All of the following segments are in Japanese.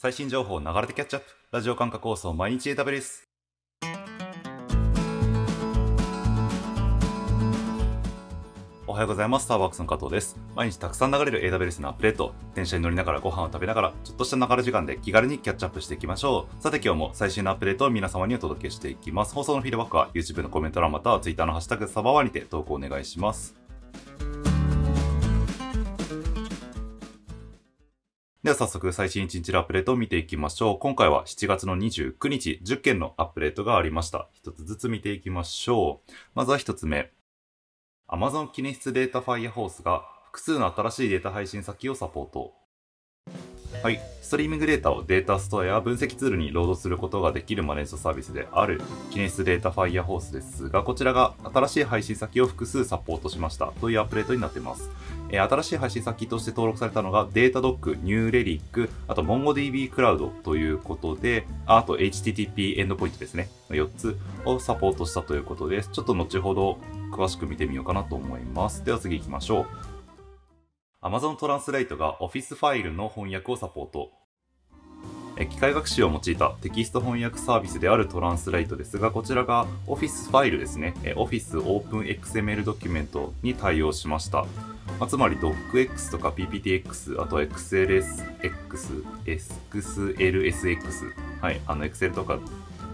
最新情報を流れてキャッチアップ。ラジオ感覚放送毎日 AWS。おはようございます。スターバックスの加藤です。毎日たくさん流れる AWS のアップデート。電車に乗りながらご飯を食べながら、ちょっとした流れ時間で気軽にキャッチアップしていきましょう。さて今日も最新のアップデートを皆様にお届けしていきます。放送のフィードバックは YouTube のコメント欄または Twitter のハッシュタグサバワにて投稿お願いします。では早速最新1日のアップデートを見ていきましょう。今回は7月の29日、10件のアップデートがありました。一つずつ見ていきましょう。まずは一つ目。Amazon 記念室データファイアホースが複数の新しいデータ配信先をサポート。はい。ストリーミングデータをデータストアや分析ツールにロードすることができるマネージドサービスである Kinesis Data Firehose ですが、こちらが新しい配信先を複数サポートしましたというアップデートになっています。え新しい配信先として登録されたのがデータドック、ニューレリック、あと MongoDB クラウドということで、あと HTTP エンドポイントですね。4つをサポートしたということです。ちょっと後ほど詳しく見てみようかなと思います。では次行きましょう。Amazon トランスレイトが Office ファイルの翻訳をサポート。機械学習を用いたテキスト翻訳サービスであるトランスレイトですが、こちらが Office ファイルですね。え Office OpenXML ドキュメントに対応しました。まあ、つまり DocX とか PPTX、あと XLSX、XLSX、はい、あの Excel とか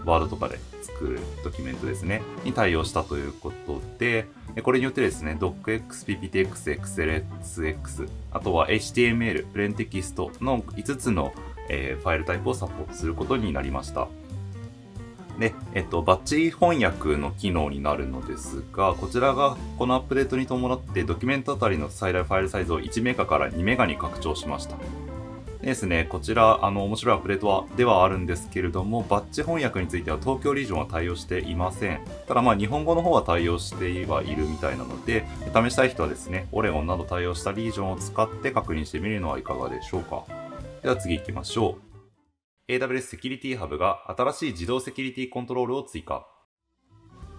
Word とかで作るドキュメントですね、に対応したということで、これによってですね、DocX、PPTX、XLSX、あとは HTML、プレーンテキストの5つの、えーファイルタイプをサポートすることになりました。で、えっと、バッチ翻訳の機能になるのですが、こちらがこのアップデートに伴ってドキュメントあたりの最大ファイルサイズを1メガから2メガに拡張しました。ですね、こちら、あの、面白いアップデートは、ではあるんですけれども、バッチ翻訳については東京リージョンは対応していません。ただまあ、日本語の方は対応してはいるみたいなので、試したい人はですね、オレゴンなど対応したリージョンを使って確認してみるのはいかがでしょうか。では次行きましょう。AWS セキュリティハブが新しい自動セキュリティコントロールを追加。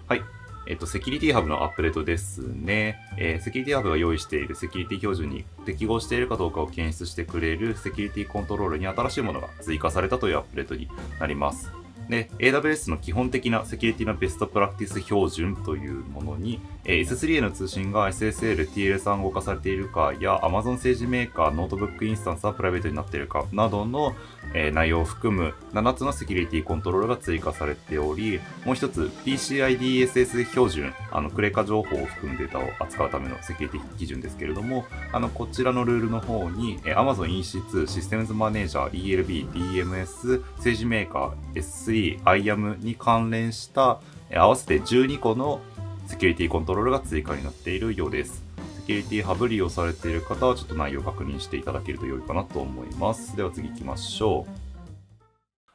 はい。えっと、セキュリティハブのアップデートですね。えーセキュリティハブが用意しているセキュリティ標準に適合しているかどうかを検出してくれるセキュリティコントロールに新しいものが追加されたというアップデートになります。で、AWS の基本的なセキュリティのベストプラクティス標準というものに、えー S3 への通信が SSL、TLS 暗号化されているかや Amazon SageMaker、ノートブックインスタンスはプライベートになっているかなどの、えー内容を含む7つのセキュリティコントロールが追加されており、もう一つ PCI DSS 標準、あのクレカ情報を含むデータを扱うためのセキュリティ基準ですけれども、あのこちらのルールの方に、えー Amazon EC2、 Systems Manager、ELB、DMS、 SageMaker、S3、IAM に関連した、え合わせて12個のセキュリティコントロールが追加になっているようです。セキュリティハブ利用されている方はちょっと内容を確認していただけると良いかなと思います。では次行きましょ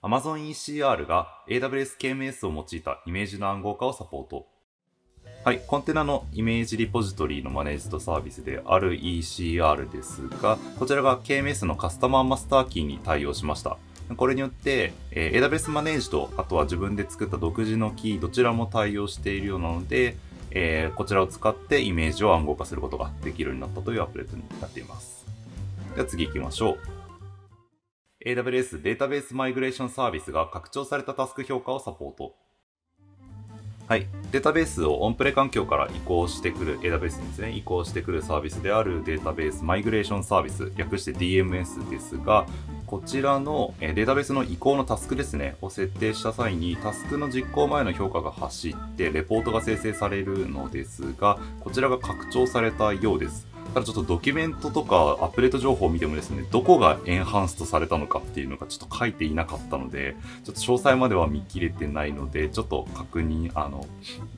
う。Amazon ECR が AWS KMS を用いたイメージの暗号化をサポート。はい、コンテナのイメージリポジトリのマネージドサービスである ECR ですが、こちらが KMS のカスタマーマスターキーに対応しました。これによって、え AWS マネージド、あとは自分で作った独自のキー、どちらも対応しているようなので、えーこちらを使ってイメージを暗号化することができるようになったというアップデートになっています。では次行きましょう。AWS データベースマイグレーションサービスが拡張されたタスク評価をサポート。はい。データベースをオンプレ環境から移行してくる、AWS にですね、移行してくるサービスであるデータベースマイグレーションサービス、略して DMS ですが、こちらのデータベースの移行のタスクですね、を設定した際に、タスクの実行前の評価が走って、レポートが生成されるのですが、こちらが拡張されたようです。ただちょっとドキュメントとかアップデート情報を見てもですね、どこがエンハンストされたのかっていうのがちょっと書いていなかったので、ちょっと詳細までは見切れてないので、ちょっと確認、あの、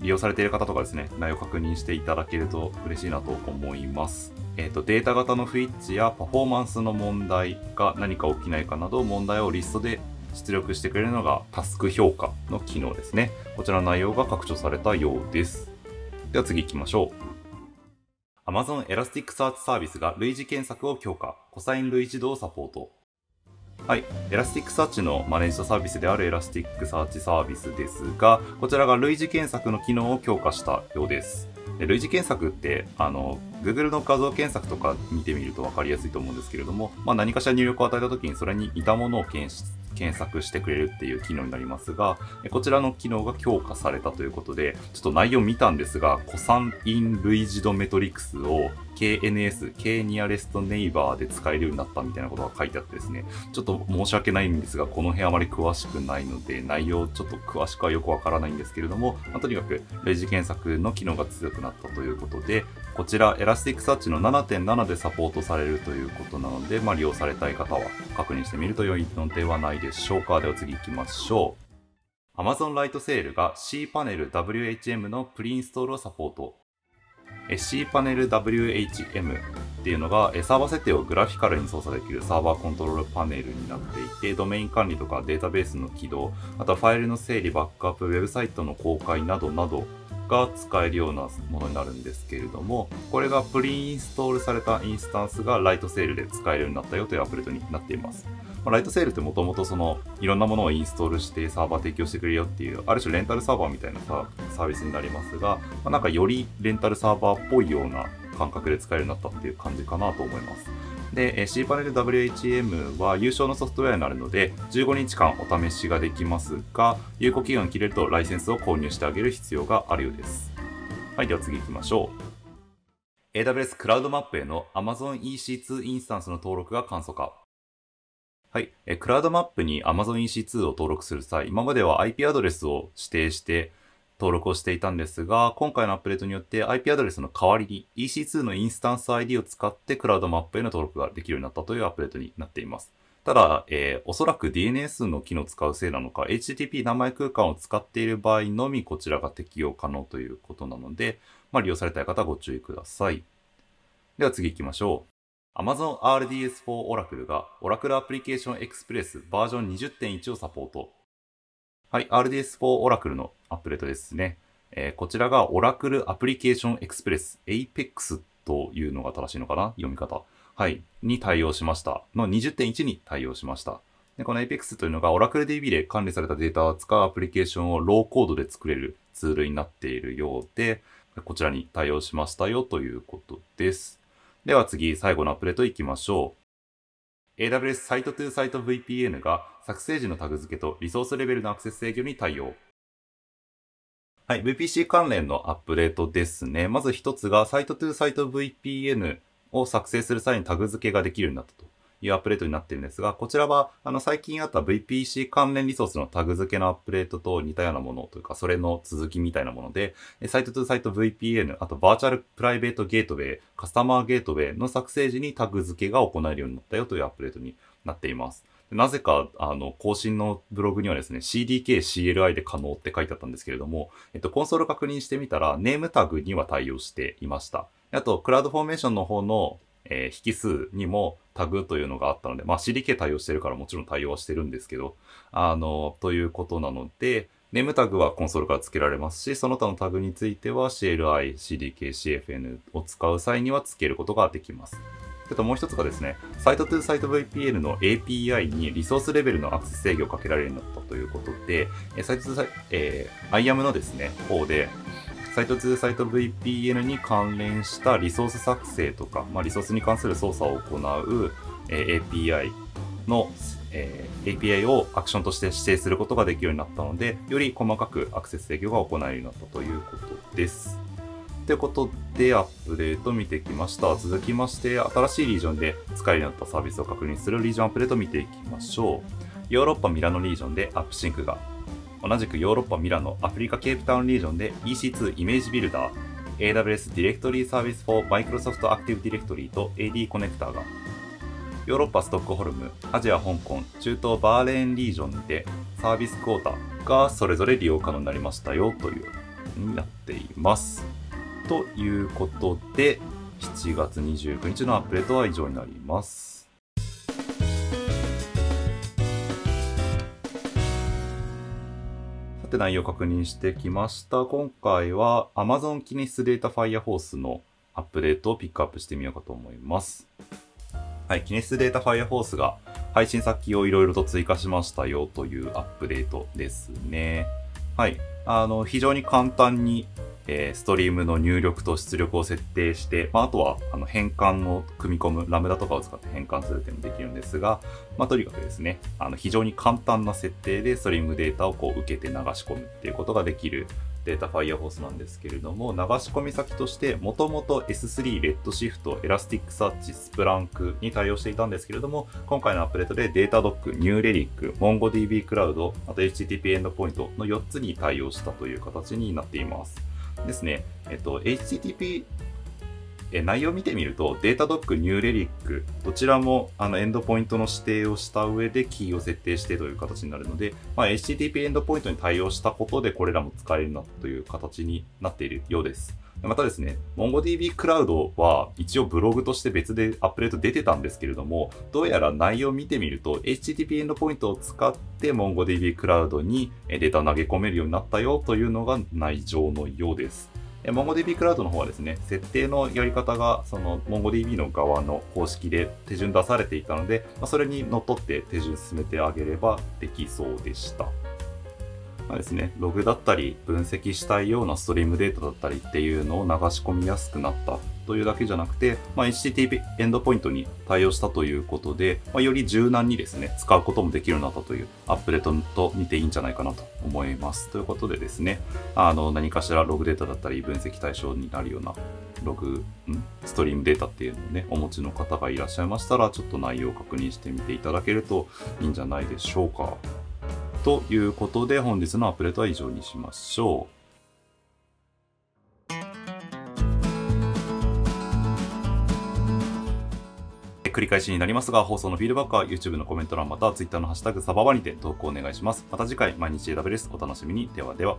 利用されている方とかですね、内容確認していただけると嬉しいなと思います。えっ、と、データ型の不一致やパフォーマンスの問題が何か起きないかなど、問題をリストで出力してくれるのがタスク評価の機能ですね。こちらの内容が拡張されたようです。では次行きましょう。Amazon Elasticsearch サービスが類似検索を強化、コサイン類似度をサポート。はい。Elasticsearch のマネージドサービスである Elasticsearch サービスですが、こちらが類似検索の機能を強化したようです。で類似検索って、あの、Google の画像検索とか見てみると分かりやすいと思うんですけれども、まあ、何かしら入力を与えた時にそれに似たものを検出検索してくれるっていう機能になりますが、こちらの機能が強化されたということで、ちょっと内容見たんですが、コサイン類似度メトリクスを KNS、K ニアレストネイバーで使えるようになったみたいなことが書いてあってですね、ちょっと申し訳ないんですが、この辺あまり詳しくないので、内容ちょっと詳しくはよくわからないんですけれども、まあ、とにかく類似検索の機能が強くなったということで、こちら、 Elasticsearch の7.7でサポートされるということなので、まあ、利用されたい方は確認してみると良いのではないでしょうか。では次行きましょう。Amazon ライトセールが C パネル WHM のプリインストールをサポート。C パネル WHM っていうのがサーバー設定をグラフィカルに操作できるサーバーコントロールパネルになっていてドメイン管理とかデータベースの起動あとはファイルの整理バックアップウェブサイトの公開などなどが使えるようなものになるんですけれどもこれがプリインストールされたインスタンスがライトセールで使えるようになったよというアップデートになっていますまあ、ライトセールってもともとそのいろんなものをインストールしてサーバー提供してくれるよっていうある種レンタルサーバーみたいなサービスになりますが、まあ、なんかよりレンタルサーバーっぽいような感覚で使えるようになったっていう感じかなと思います。で、C パネル WHM は優勝のソフトウェアになるので、15日間お試しができますが、有効期限が切れるとライセンスを購入してあげる必要があるようです。はい、では次行きましょう。AWS クラウドマップへの Amazon EC2 インスタンスの登録が簡素化。はい。え、クラウドマップに Amazon EC2 を登録する際、今までは IP アドレスを指定して登録をしていたんですが、今回のアップデートによって IP アドレスの代わりに EC2 のインスタンス ID を使ってクラウドマップへの登録ができるようになったというアップデートになっています。ただ、えー、おそらく DNS の機能を使うせいなのか、HTTP 名前空間を使っている場合のみこちらが適用可能ということなので、まあ、利用されたい方はご注意ください。では次行きましょう。Amazon RDS4 Oracle が Oracle Application Express バージョン20.1をサポート。はい、RDS4 Oracle のアップデートですね。えー、こちらが Oracle Application Express Apex というのが正しいのかな？読み方。はい。に対応しました。の20.1に対応しました。でこの Apex というのが Oracle DB で管理されたデータを扱うアプリケーションをローコードで作れるツールになっているようで、こちらに対応しましたよということです。では次、最後のアップデートいきましょう。AWS サイト2サイト VPN が作成時のタグ付けとリソースレベルのアクセス制御に対応。はい、VPC 関連のアップデートですね。まず一つが、サイト2サイト VPN を作成する際にタグ付けができるようになったと。いうアップデートになっているんですが、こちらは、あの、最近あった VPC 関連リソースのタグ付けのアップデートと似たようなものというか、それの続きみたいなもので、サイト2サイト VPN、あとバーチャルプライベートゲートウェイ、カスタマーゲートウェイの作成時にタグ付けが行えるようになったよというアップデートになっています。なぜか、あの、更新のブログにはですね、CDK、CLI で可能って書いてあったんですけれども、えっと、コンソール確認してみたら、ネームタグには対応していました。あと、クラウドフォーメーションの方の、えー、引数にもタグというのがあったので、まあ CDK 対応してるからもちろん対応はしてるんですけど、あの、ということなので、ネームタグはコンソールから付けられますし、その他のタグについては CLI、CDK、CFN を使う際には付けることができます。あともう一つがですね、サイトトゥサイト VPN の API にリソースレベルのアクセス制御をかけられるようになったということで、サイトトゥサイト、えー、IAM のですね、方で、サイト2サイト VPN に関連したリソース作成とか、まあ、リソースに関する操作を行う、えー、API の、えー、API をアクションとして指定することができるようになったので、より細かくアクセス制御が行えるようになったということです。ということで、アップデート見てきました。続きまして、新しいリージョンで使えるようになったサービスを確認するリージョンアップデート見ていきましょう。ヨーロッパミラノリージョンで AppSync が同じくヨーロッパミラノ、アフリカケープタウンリージョンで EC2 Image Builder、AWS Directory Service for Microsoft Active Directory と AD Connector が、ヨーロッパストックホルム、アジア香港、中東バーレーンリージョンでサービスクォーターがそれぞれ利用可能になりましたよというになっています。ということで、7月29日のアップデートは以上になります。って内容を確認してきました。今回は Amazon キネスデータ Firehorse のアップデートをピックアップしてみようかと思います。はい、キネスデータ Firehorse が配信先をいろいろと追加しましたよというアップデートですね。はい。あの、非常に簡単に、えー、ストリームの入力と出力を設定して、まあ、あとはあの変換を組み込む、ラムダとかを使って変換するっていうのもできるんですが、まあ、とにかくですね、あの非常に簡単な設定でストリームデータをこう受けて流し込むっていうことができるData Firehose なんですけれども、流し込み先として、もともと S3、 Redshift、 Elasticsearch、 Splunk に対応していたんですけれども、今回のアップデートで Datadog、 New Relic、MongoDB Cloud、あと HTTP エンドポイントの4つに対応したという形になっています。ですね、えっと、HTTP え内容を見てみると、 Datadog、 New Relic、どちらもあのエンドポイントの指定をした上でキーを設定してという形になるので、まあ、HTTP エンドポイントに対応したことでこれらも使えるなという形になっているようです。またですね、MongoDB クラウドは一応ブログとして別でアップデート出てたんですけれども、どうやら内容を見てみると、HTTP エンドポイントを使って MongoDB クラウドにデータを投げ込めるようになったよというのが内情のようです。MongoDB クラウドの方はですね、設定のやり方が、その MongoDB の側の公式で手順出されていたので、ま、それにのっとって手順進めてあげればできそうでした。まあ、ですね、ログだったり、分析したいようなストリームデータだったりっていうのを流し込みやすくなったというだけじゃなくて、まあ、HTTP エンドポイントに対応したということで、まあ、より柔軟にですね、使うこともできるようになったというアップデートと見ていいんじゃないかなと思います。ということでですね、あの、何かしらログデータだったり分析対象になるようなログ、んストリームデータっていうのをね、お持ちの方がいらっしゃいましたら、ちょっと内容を確認してみていただけるといいんじゃないでしょうか。ということで、本日のアップデートは以上にしましょう。繰り返しになりますが、放送のフィードバックは YouTube のコメント欄または Twitter のハッシュタグサババにて投稿お願いします。また次回、毎日選べですお楽しみに。ではでは。